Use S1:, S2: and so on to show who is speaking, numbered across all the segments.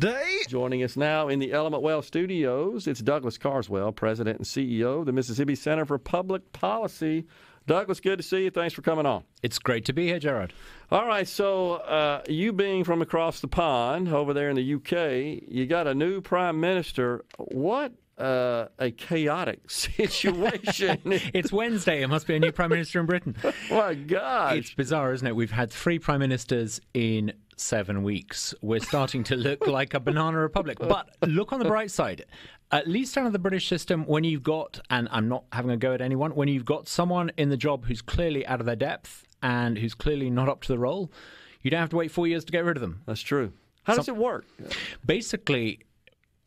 S1: Day. Joining us now in the Element Wealth studios, it's Douglas Carswell, President and CEO of the Mississippi Center for Public Policy. Douglas, good to see you. Thanks for coming on.
S2: It's great to be here, Gerard.
S1: All right, so uh, you being from across the pond over there in the UK, you got a new prime minister. What uh, a chaotic situation.
S2: it's Wednesday. It must be a new prime minister in Britain.
S1: My God.
S2: It's bizarre, isn't it? We've had three prime ministers in seven weeks. We're starting to look like a banana republic. But look on the bright side. At least under the British system, when you've got, and I'm not having a go at anyone, when you've got someone in the job who's clearly out of their depth and who's clearly not up to the role, you don't have to wait four years to get rid of them.
S1: That's true. How does it work?
S2: Basically,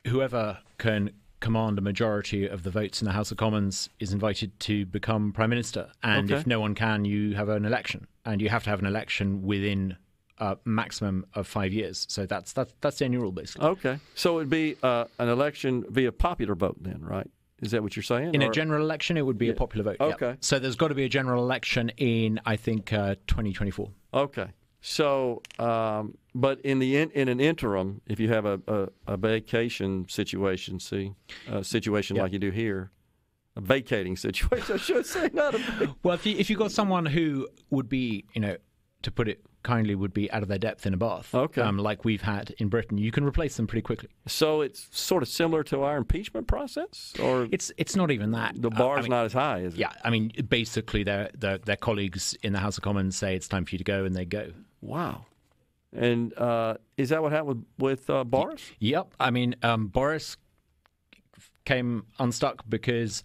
S2: whoever can command a majority of the votes in the House of Commons is invited to become prime minister. And okay. if no one can, you have an election, and you have to have an election within a maximum of five years. So that's that's that's the annual rule, basically.
S1: Okay, so it'd be uh, an election via popular vote, then, right? Is that what you're saying?
S2: In or? a general election, it would be yeah. a popular vote.
S1: Okay.
S2: Yep. So there's got to be a general election in, I think, uh, 2024.
S1: Okay. So, um, but in the in, in, an interim, if you have a, a, a vacation situation, see, a situation like you do here, a vacating situation, I should say, not a.
S2: well, if you if you got someone who would be, you know, to put it kindly, would be out of their depth in a bath,
S1: okay,
S2: um, like we've had in Britain, you can replace them pretty quickly.
S1: So it's sort of similar to our impeachment process, or
S2: it's it's not even that.
S1: The bar's uh, I mean,
S2: not
S1: as high, is it?
S2: Yeah, I mean, basically, their, their their colleagues in the House of Commons say it's time for you to go, and they go.
S1: Wow. And uh, is that what happened with, with uh, Boris?
S2: Yep. I mean, um, Boris came unstuck because.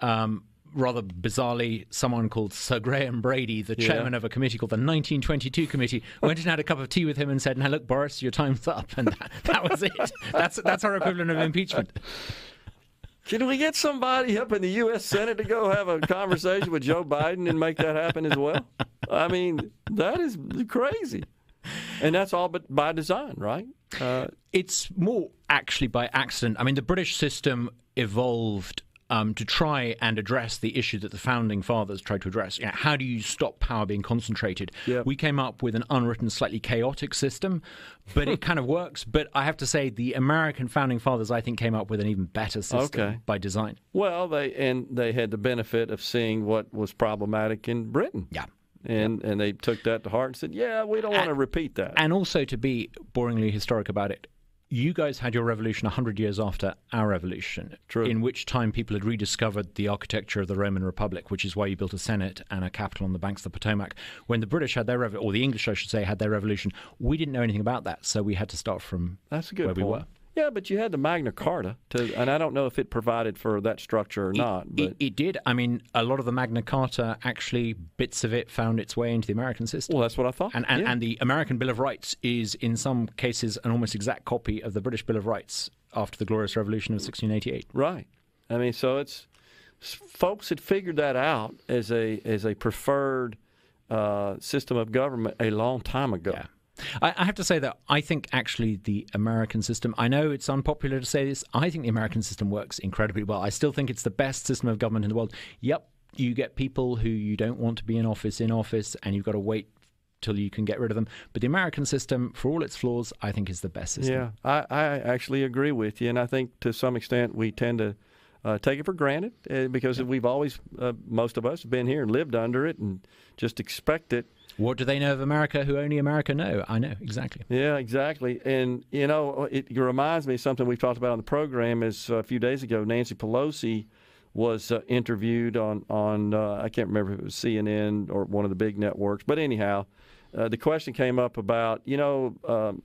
S2: Um, rather bizarrely, someone called Sir Graham Brady, the chairman yeah. of a committee called the 1922 Committee, went and had a cup of tea with him and said, "Now look, Boris, your time's up," and that, that was it. That's that's our equivalent of impeachment.
S1: Can we get somebody up in the U.S. Senate to go have a conversation with Joe Biden and make that happen as well? I mean, that is crazy. And that's all but by design, right?
S2: Uh, it's more actually by accident. I mean, the British system evolved um, to try and address the issue that the founding fathers tried to address. You know, how do you stop power being concentrated?
S1: Yep.
S2: We came up with an unwritten, slightly chaotic system, but it kind of works. But I have to say, the American founding fathers, I think, came up with an even better system
S1: okay.
S2: by design.
S1: Well, they and they had the benefit of seeing what was problematic in Britain.
S2: Yeah.
S1: And and they took that to heart and said, "Yeah, we don't want to repeat that."
S2: And also to be boringly historic about it, you guys had your revolution 100 years after our revolution,
S1: True.
S2: in which time people had rediscovered the architecture of the Roman Republic, which is why you built a Senate and a capital on the banks of the Potomac. When the British had their revolution, or the English, I should say, had their revolution, we didn't know anything about that, so we had to start from
S1: That's a good
S2: where
S1: point.
S2: we were.
S1: Yeah, but you had the Magna Carta, to, and I don't know if it provided for that structure or
S2: it,
S1: not.
S2: But it, it, did. I mean, a lot of the Magna Carta actually bits of it found its way into the American system.
S1: Well, that's what I thought.
S2: And and,
S1: yeah.
S2: and the American Bill of Rights is, in some cases, an almost exact copy of the British Bill of Rights after the Glorious Revolution of 1688.
S1: Right. I mean, so it's folks had figured that out as a as a preferred uh, system of government a long time ago.
S2: Yeah. I, I have to say that I think actually the American system, I know it's unpopular to say this, I think the American system works incredibly well. I still think it's the best system of government in the world. Yep, you get people who you don't want to be in office in office, and you've got to wait till you can get rid of them. But the American system, for all its flaws, I think is the best system.
S1: Yeah, I, I actually agree with you, and I think to some extent we tend to uh, take it for granted uh, because yeah. we've always, uh, most of us, have been here and lived under it and just expect it.
S2: What do they know of America who only America know? I know, exactly.
S1: Yeah, exactly. And, you know, it, reminds me of something we talked about on the program is uh, a few days ago, Nancy Pelosi was uh, interviewed on, on uh, I can't remember if it was CNN or one of the big networks, but anyhow, uh, the question came up about, you know, um,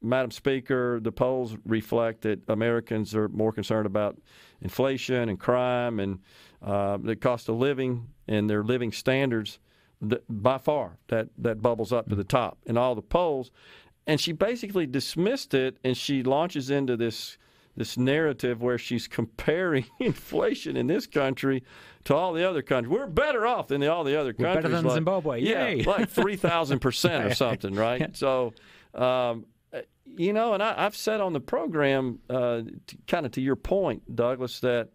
S1: Madam Speaker, the polls reflect that Americans are more concerned about inflation and crime and uh, the cost of living and their living standards by far that that bubbles up to the top in all the polls and she basically dismissed it and she launches into this this narrative where she's comparing inflation in this country to all the other countries. We're better off than the, all the other countries.
S2: We're better than
S1: like,
S2: Zimbabwe. Yay.
S1: Yeah, like three thousand percent or something, right? So, um, you know, and I, have said on the program, uh, kind of to your point, Douglas, that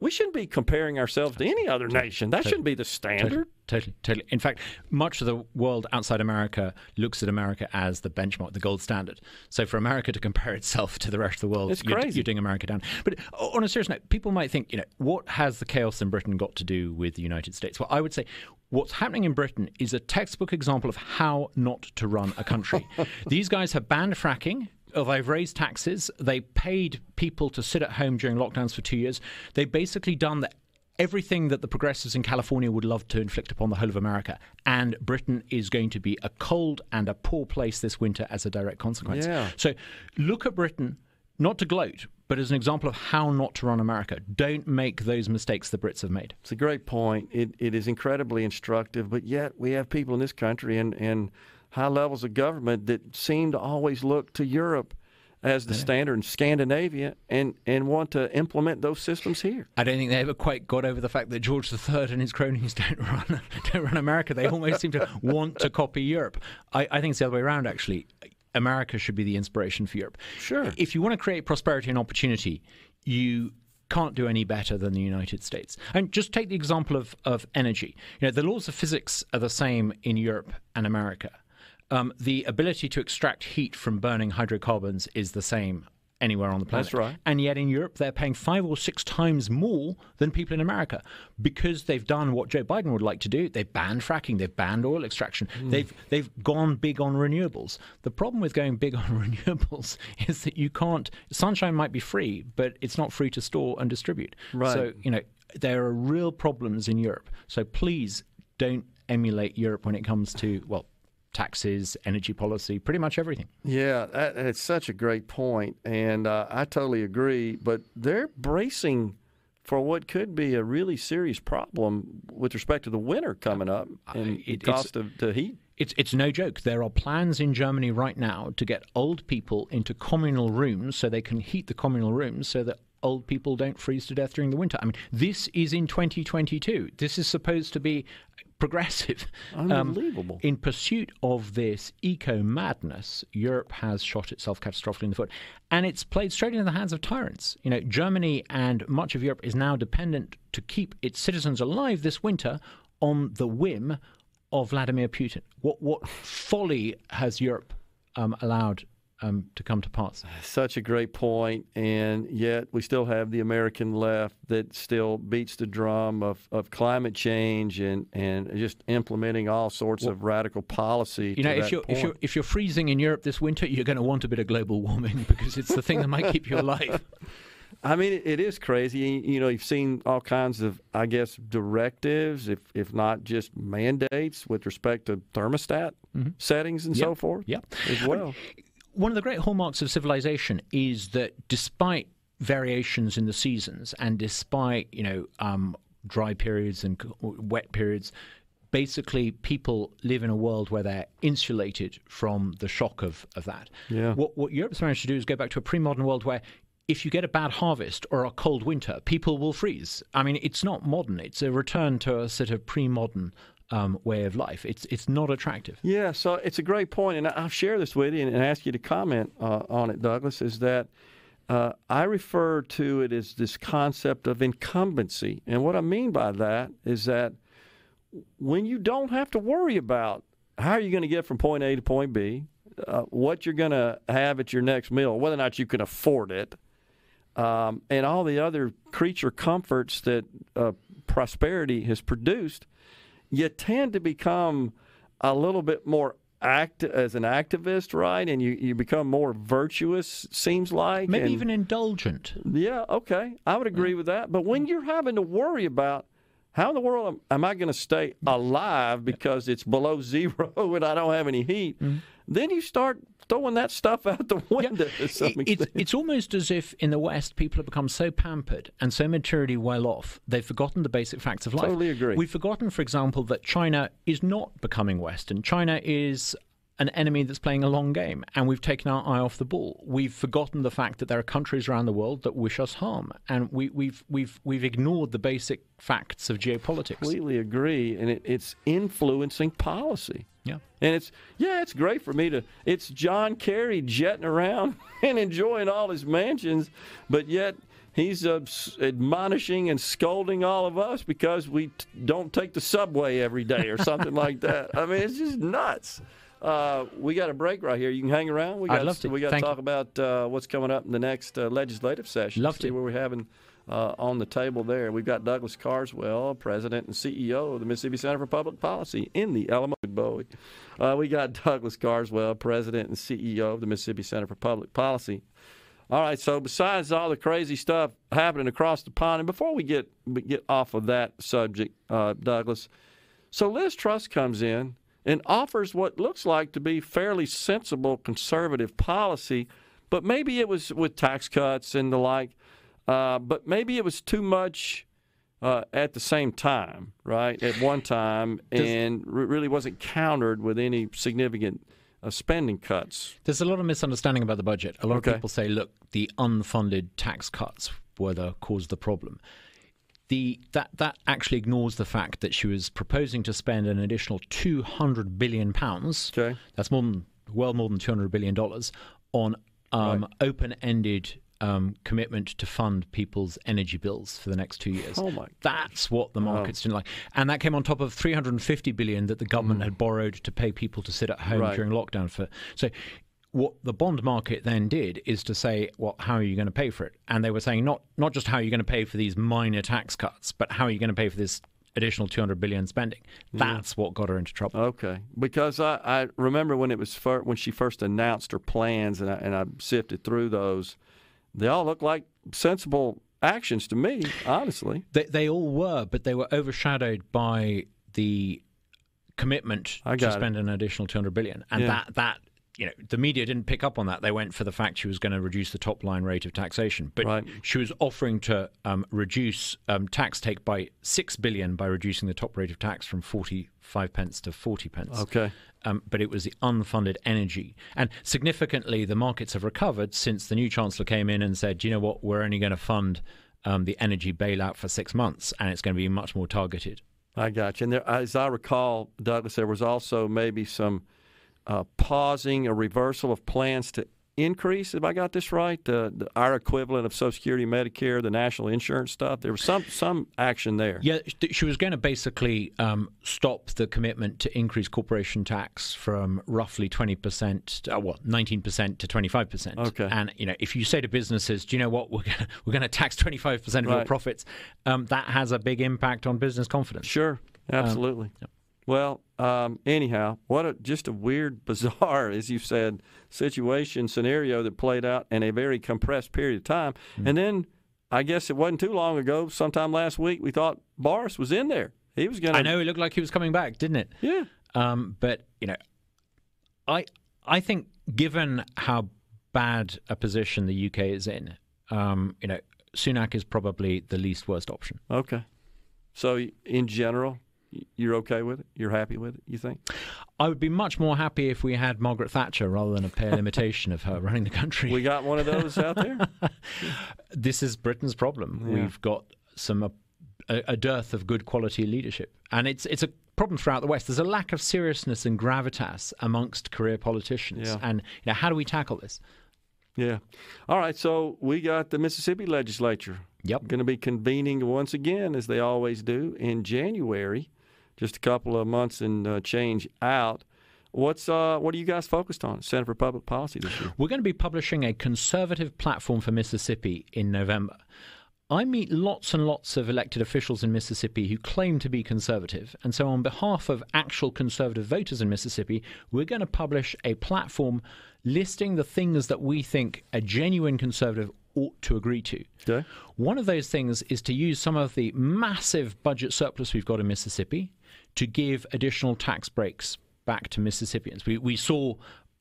S1: we shouldn't be comparing ourselves to any other nation. That shouldn't be the standard.
S2: Totally, totally. In fact, much of the world outside America looks at America as the benchmark, the gold standard. So for America to compare itself to the rest of the world,
S1: It's
S2: you're, you're doing America down. But on a serious note, people might think, you know, what has the chaos in Britain got to do with the United States? Well, I would say what's happening in Britain is a textbook example of how not to run a country. These guys have banned fracking. Oh, they've raised taxes. They paid people to sit at home during lockdowns for two years. They've basically done the everything that the progressives in California would love to inflict upon the whole of America. And Britain is going to be a cold and a poor place this winter as a direct consequence.
S1: Yeah.
S2: So look at Britain, not to gloat, but as an example of how not to run America. Don't make those mistakes the Brits have made.
S1: It's a great point. It, it is incredibly instructive, but yet we have people in this country and, and high levels of government that seem to always look to Europe as the standard in Scandinavia and, and want to implement those systems here.
S2: I don't think they ever quite got over the fact that George III and his cronies don't run don't run America. They almost seem to want to copy Europe. I, I think it's the other way around, actually. America should be the inspiration for Europe.
S1: Sure.
S2: If you want to create prosperity and opportunity, you can't do any better than the United States. And just take the example of, of energy. You know, the laws of physics are the same in Europe and America. Um, the ability to extract heat from burning hydrocarbons is the same anywhere on the planet.
S1: That's right.
S2: And yet in Europe, they're paying five or six times more than people in America because they've done what Joe Biden would like to do. They've banned fracking. They've banned oil extraction. They've they've gone big on renewables. The problem with going big on renewables is that you can't. Sunshine might be free, but it's not free to store and distribute.
S1: Right.
S2: So you know there are real problems in Europe. So please don't emulate Europe when it comes to well taxes, energy policy, pretty much everything.
S1: Yeah, that, it's such a great point, and uh, I totally agree. But they're bracing for what could be a really serious problem with respect to the winter coming up and
S2: it-
S1: the cost of the heat.
S2: It's it's no joke. There are plans in Germany right now to get old people into communal rooms so they can heat the communal rooms so that old people don't freeze to death during the winter. I mean, this is in 2022. This is supposed to be progressive. Um,
S1: Unbelievable.
S2: in pursuit of this eco madness, Europe has shot itself catastrophically in the foot, and it's played straight into the hands of tyrants. You know, Germany and much of Europe is now dependent to keep its citizens alive this winter on the whim of Vladimir Putin. What what folly has Europe um, allowed um, to come to pass?
S1: Such a great point, and yet we still have the American left that still beats the drum of, of climate change and, and just implementing all sorts of radical policy.
S2: You
S1: to
S2: know, if you're if you're if you're freezing in Europe this winter, you're going to want a bit of global warming because it's the thing that might keep you alive.
S1: I mean, it, is crazy. You know, you've seen all kinds of, I guess, directives, if if not just mandates, with respect to thermostat settings and so
S2: Mm-hmm.
S1: Forth.
S2: Yep.
S1: as well.
S2: One of the great hallmarks of civilization is that despite variations in the seasons and despite, you know, um, dry periods and wet periods, basically people live in a world where they're insulated from the shock of, of that.
S1: Yeah.
S2: What, what Europe's managed to do is go back to a pre modern world where if you get a bad harvest or a cold winter, people will freeze. I mean, it's not modern, it's a return to a sort of pre modern um, way of life. It's, it's not attractive.
S1: Yeah, so it's a great point, and I'll share this with you and, ask you to comment uh, on it, Douglas. Is that uh, I refer to it as this concept of incumbency, and what I mean by that is that when you don't have to worry about how are you going to get from point A to point B, uh, what you're going to have at your next meal, whether or not you can afford it, um, and all the other creature comforts that uh, prosperity has produced, you tend to become a little bit more act as an activist, right? And you, you become more virtuous, seems like.
S2: Maybe
S1: and-
S2: even indulgent.
S1: yeah, okay. I would agree with that. But when you're having to worry about how in the world am, am I going to stay alive because it's below zero and I don't have any heat, mm-hmm. Then you start throwing that stuff out the window
S2: It- it's, it's almost as if in the West people have become so pampered and so materially well off, they've forgotten the basic facts of life.
S1: Totally agree.
S2: We've forgotten, for example, that China is not becoming Western. China is an enemy that's playing a long game, and we've taken our eye off the ball. We've forgotten the fact that there are countries around the world that wish us harm, and we, we've we've we've ignored the basic facts of geopolitics.
S1: completely agree, and it, it's influencing policy.
S2: Yeah.
S1: And it's yeah, it's great for me to. It's John Kerry jetting around and enjoying all his mansions, but yet he's uh, admonishing and scolding all of us because we t- don't take the subway every day or something like that. I mean, it's just nuts. Uh, we got a break right here. You can hang around. We got
S2: I'd love to.
S1: we got to talk
S2: you.
S1: about uh, what's coming up in the next uh, legislative session.
S2: Love
S1: See
S2: to.
S1: where we're having uh, on the table there. We've got Douglas Carswell, President and CEO of the Mississippi Center for Public Policy in the Alamo Bowie. Uh, we got Douglas Carswell, President and CEO of the Mississippi Center for Public Policy. All right. So besides all the crazy stuff happening across the pond, and before we get get off of that subject, uh, Douglas, so Liz Truss comes in and offers what looks like to be fairly sensible conservative policy, but maybe it was with tax cuts and the like, uh, but maybe it was too much uh, at the same time, right? At one time, and re- really wasn't countered with any significant uh, spending cuts.
S2: There's a lot of misunderstanding about the budget. A lot
S1: Okay.
S2: of people say, look, the unfunded tax cuts were the cause of the problem. The, that that actually ignores the fact that she was proposing to spend an additional 200 billion pounds.
S1: Okay.
S2: That's more than well more than 200 billion dollars on um, open-ended um, commitment to fund people's energy bills for the next two years.
S1: Oh, my
S2: That's what the markets didn't like, and that came on top of 350 billion that the government had borrowed to pay people to sit at home
S1: Mm. Right.
S2: during lockdown. For so, what the bond market then did is to say, well, how are you going to pay for it? And they were saying not not just how are you going to pay for these minor tax cuts, but how are you going to pay for this additional 200 billion spending? That's what got her into trouble.
S1: Okay, because I, I remember when it was fir- when she first announced her plans, and I, and I sifted through those. They all look like sensible actions to me, honestly.
S2: They, they all were, but they were overshadowed by the commitment to
S1: got it.
S2: spend an additional 200 billion, and
S1: Yeah.
S2: that that you know the media didn't pick up on that. They went for the fact she was going to reduce the top line rate of taxation, but
S1: Right.
S2: she was offering to um, reduce um, tax take by six billion by reducing the top rate of tax from 45 pence to 40 pence.
S1: Okay,
S2: Um, but it was the unfunded energy. And significantly, the markets have recovered since the new chancellor came in and said, you know what, we're only going to fund um, the energy bailout for six months, and it's going to be much more targeted.
S1: I got you. And there, as I recall, Douglas, there was also maybe some uh, pausing, a reversal of plans to increase. If I got this right, the, the, our equivalent of Social Security, Medicare, the national insurance stuff. There was some some action there.
S2: Yeah, she was going to basically um, stop the commitment to increase corporation tax from roughly 20%, uh, well, 19% to 25%.
S1: Okay.
S2: And, you know, if you say to businesses, do you know what, we're going we're going to tax 25% of your profits, um, that has a big impact on business confidence.
S1: Sure, absolutely. Well, um, anyhow, what a just a weird, bizarre, as you said, situation scenario that played out in a very compressed period of time. And then, I guess it wasn't too long ago, sometime last week, we thought Boris was in there. He was going to.
S2: I know it looked like he was coming back, didn't it?
S1: Yeah.
S2: Um, but you know, I I think given how bad a position the UK is in, um, you know, Sunak is probably the least worst option.
S1: Okay. So, in general, you're okay with it? You're happy with it? You think?
S2: I would be much more happy if we had Margaret Thatcher rather than a pale imitation of her running the country.
S1: We got one of those out there.
S2: this is Britain's problem.
S1: Yeah.
S2: We've got some a, a dearth of good quality leadership, and it's it's a problem throughout the West. There's a lack of seriousness and gravitas amongst career politicians,
S1: Yeah.
S2: and you know, how do we tackle this?
S1: Yeah. All right. So we got the Mississippi legislature.
S2: Yep.
S1: Going to be convening once again, as they always do, in January, just a couple of months and uh, change out. What's uh, what are you guys focused on, Center for Public Policy this year?
S2: We're going to be publishing a conservative platform for Mississippi in November. I meet lots and lots of elected officials in Mississippi who claim to be conservative. And so, on behalf of actual conservative voters in Mississippi, we're going to publish a platform listing the things that we think a genuine conservative ought to agree to.
S1: Okay.
S2: One of those things is to use some of the massive budget surplus we've got in Mississippi to give additional tax breaks back to Mississippians. We, we saw,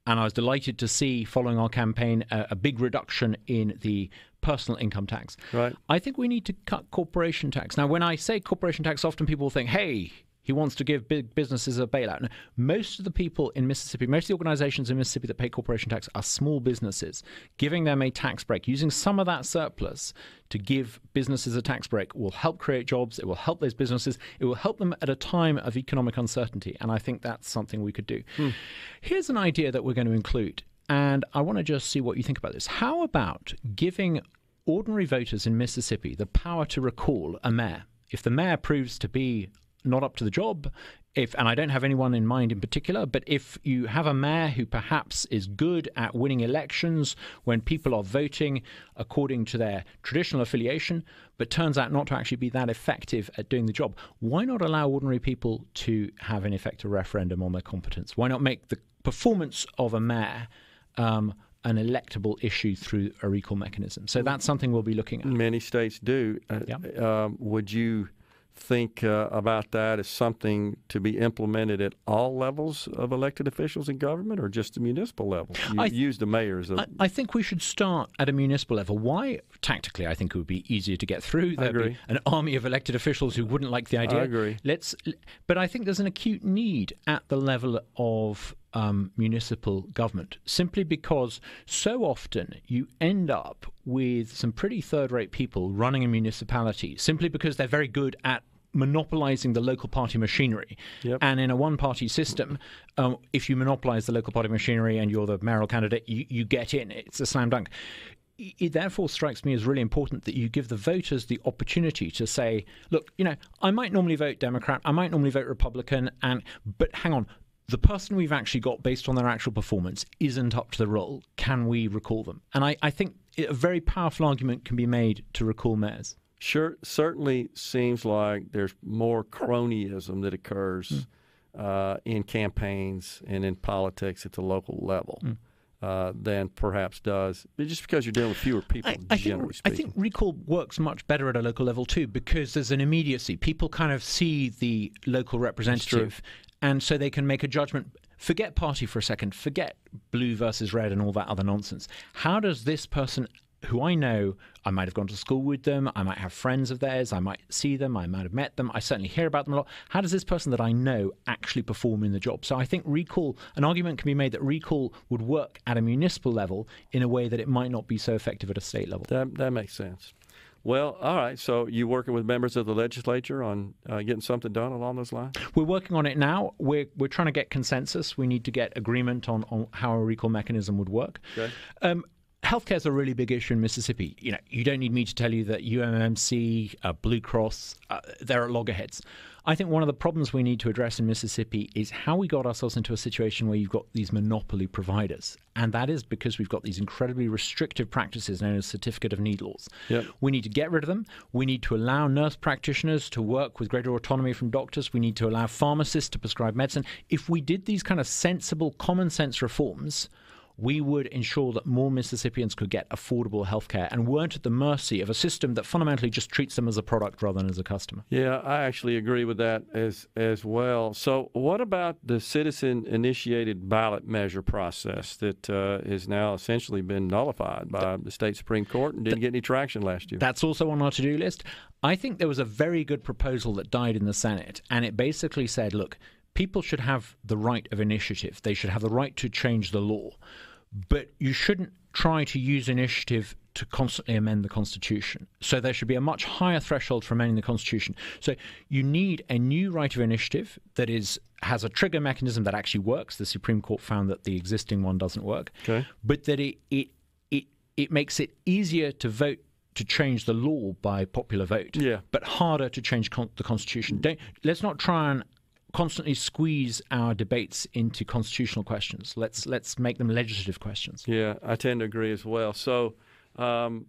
S2: and I was delighted to see following our campaign, a, a big reduction in the personal income tax.
S1: Right.
S2: I think we need to cut corporation tax. Now, when I say corporation tax, often people think, hey, He wants to give big businesses a bailout. Now, most of the people in Mississippi, most of the organizations in Mississippi that pay corporation tax are small businesses. Giving them a tax break, using some of that surplus to give businesses a tax break will help create jobs. It will help those businesses. It will help them at a time of economic uncertainty. And I think that's something we could do. Hmm. Here's an idea that we're going to include. And I want to just see what you think about this. How about giving ordinary voters in Mississippi the power to recall a mayor? If the mayor proves to be not up to the job, if and I don't have anyone in mind in particular, but if you have a mayor who perhaps is good at winning elections when people are voting according to their traditional affiliation, but turns out not to actually be that effective at doing the job, why not allow ordinary people to have an effective referendum on their competence? Why not make the performance of a mayor um, an electable issue through a recall mechanism? So that's something we'll be looking at.
S1: Many states do. Uh, um, would you? Think uh, about that as something to be implemented at all levels of elected officials in government or just the municipal level? You I th- use the mayors.
S2: Of- I, I, think we should start at a municipal level. Why? Tactically, I think it would be easier to get through. There'd
S1: be
S2: an army of elected officials who wouldn't like the idea.
S1: I agree.
S2: Let's, but I think there's an acute need at the level of um, municipal government simply because so often you end up with some pretty third rate people running a municipality simply because they're very good at monopolizing the local party machinery.
S1: Yep.
S2: And in a one party system, um, if you monopolize the local party machinery and you're the mayoral candidate, you, you get in. It's a slam dunk. It therefore strikes me as really important that you give the voters the opportunity to say, look, you know, I might normally vote Democrat, I might normally vote Republican, and but hang on, the person we've actually got based on their actual performance isn't up to the role. Can we recall them? And I, I think a very powerful argument can be made to recall mayors
S1: sure certainly seems like there's more cronyism that occurs mm. uh, in campaigns and in politics at the local level. Mm. Uh, than perhaps does just because you're dealing with fewer people. I, I
S2: think,
S1: I
S2: think recall works much better at a local level too because there's an immediacy. People kind of see the local representative, and so they can make a judgment. Forget party for a second. Forget blue versus red and all that other nonsense. How does this person who I know, I might have gone to school with them, I might have friends of theirs, I might see them, I might have met them, I certainly hear about them a lot. How does this person that I know actually perform in the job? So I think recall, an argument can be made that recall would work at a municipal level in a way that it might not be so effective at a state level.
S1: That, that makes sense. Well, all right. So you working with members of the legislature on uh, getting something done along those lines?
S2: We're working on it now. We're we're trying to get consensus. We need to get agreement on, on how a recall mechanism would work.
S1: Okay. Um,
S2: healthcare is a really big issue in Mississippi. You know, you don't need me to tell you that UMMC, uh, Blue Cross, uh, they're at loggerheads. I think one of the problems we need to address in Mississippi is how we got ourselves into a situation where you've got these monopoly providers. And that is because we've got these incredibly restrictive practices known as certificate of need laws.
S1: Yep.
S2: We need to get rid of them. We need to allow nurse practitioners to work with greater autonomy from doctors. We need to allow pharmacists to prescribe medicine. If we did these kind of sensible, common sense reforms, we would ensure that more Mississippians could get affordable health care and weren't at the mercy of a system that fundamentally just treats them as a product rather than as a customer.
S1: Yeah, I actually agree with that as as well. So, what about the citizen initiated ballot measure process that uh, has now essentially been nullified by the state Supreme Court and didn't get any traction last year?
S2: That's also on our to do list. I think there was a very good proposal that died in the Senate, and it basically said, look, people should have the right of initiative. They should have the right to change the law but you shouldn't try to use initiative to constantly amend the Constitution. So there should be a much higher threshold for amending the Constitution. So you need a new right of initiative that is has a trigger mechanism that actually works. The Supreme Court found that the existing one doesn't work,
S1: okay.
S2: but that it it it it makes it easier to vote to change the law by popular vote,
S1: yeah.
S2: but harder to change con- the Constitution. Don't, let's not try and constantly squeeze our debates into constitutional questions. Let's let's make them legislative questions.
S1: Yeah, I tend to agree as well. So. Um,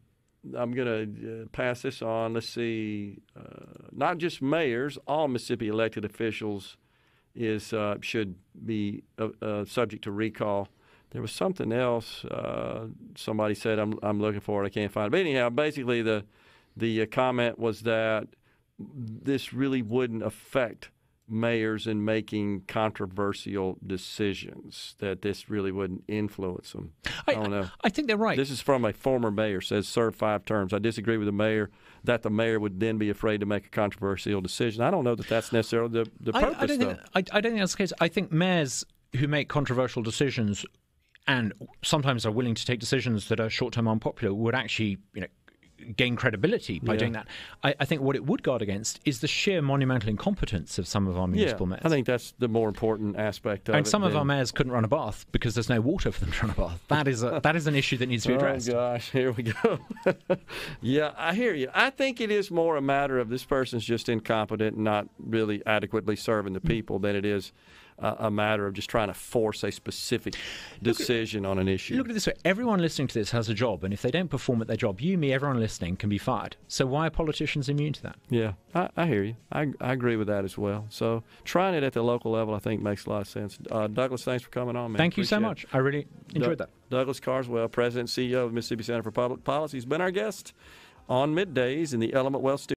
S1: I'm going to uh, pass this on. Let's see. Uh, not just mayors, all Mississippi elected officials is uh, should be uh, uh, subject to recall. There was something else. Uh, somebody said I'm I'm looking for it. I can't find it. But anyhow, basically the the comment was that this really wouldn't affect mayors in making controversial decisions that this really wouldn't influence them. I, I don't know.
S2: I think they're right.
S1: This is from a former mayor says serve five terms. I disagree with the mayor that the mayor would then be afraid to make a controversial decision. I don't know that that's necessarily the, the purpose.
S2: I, I, don't
S1: though.
S2: think, I, I don't think that's the case. I think mayors who make controversial decisions and sometimes are willing to take decisions that are short-term unpopular would actually, you know, gain credibility by
S1: Yeah.
S2: doing that. I, I think what it would guard against is the sheer monumental incompetence of some of our municipal
S1: yeah,
S2: mayors.
S1: I think that's the more important aspect of
S2: and
S1: it.
S2: some of our mayors couldn't run a bath because there's no water for them to run a bath. That is a, that is an issue that needs to be addressed.
S1: Oh gosh, here we go. yeah, I hear you. I think it is more a matter of this person's just incompetent and not really adequately serving the mm. people than it is uh, a matter of just trying to force a specific decision on an issue.
S2: Look at this way: everyone listening to this has a job, and if they don't perform at their job, you, me, everyone listening can be fired. So why are politicians immune to that?
S1: yeah, I, I hear you. I, I agree with that as well. So trying it at the local level, I think, makes a lot of sense. Uh, Douglas, thanks for coming on, man.
S2: Thank you so
S1: Appreciate it.
S2: much. I really enjoyed that.
S1: Douglas Carswell, President and CEO of Mississippi Center for Public Policy, has been our guest on middays in the Element Wealth Studio.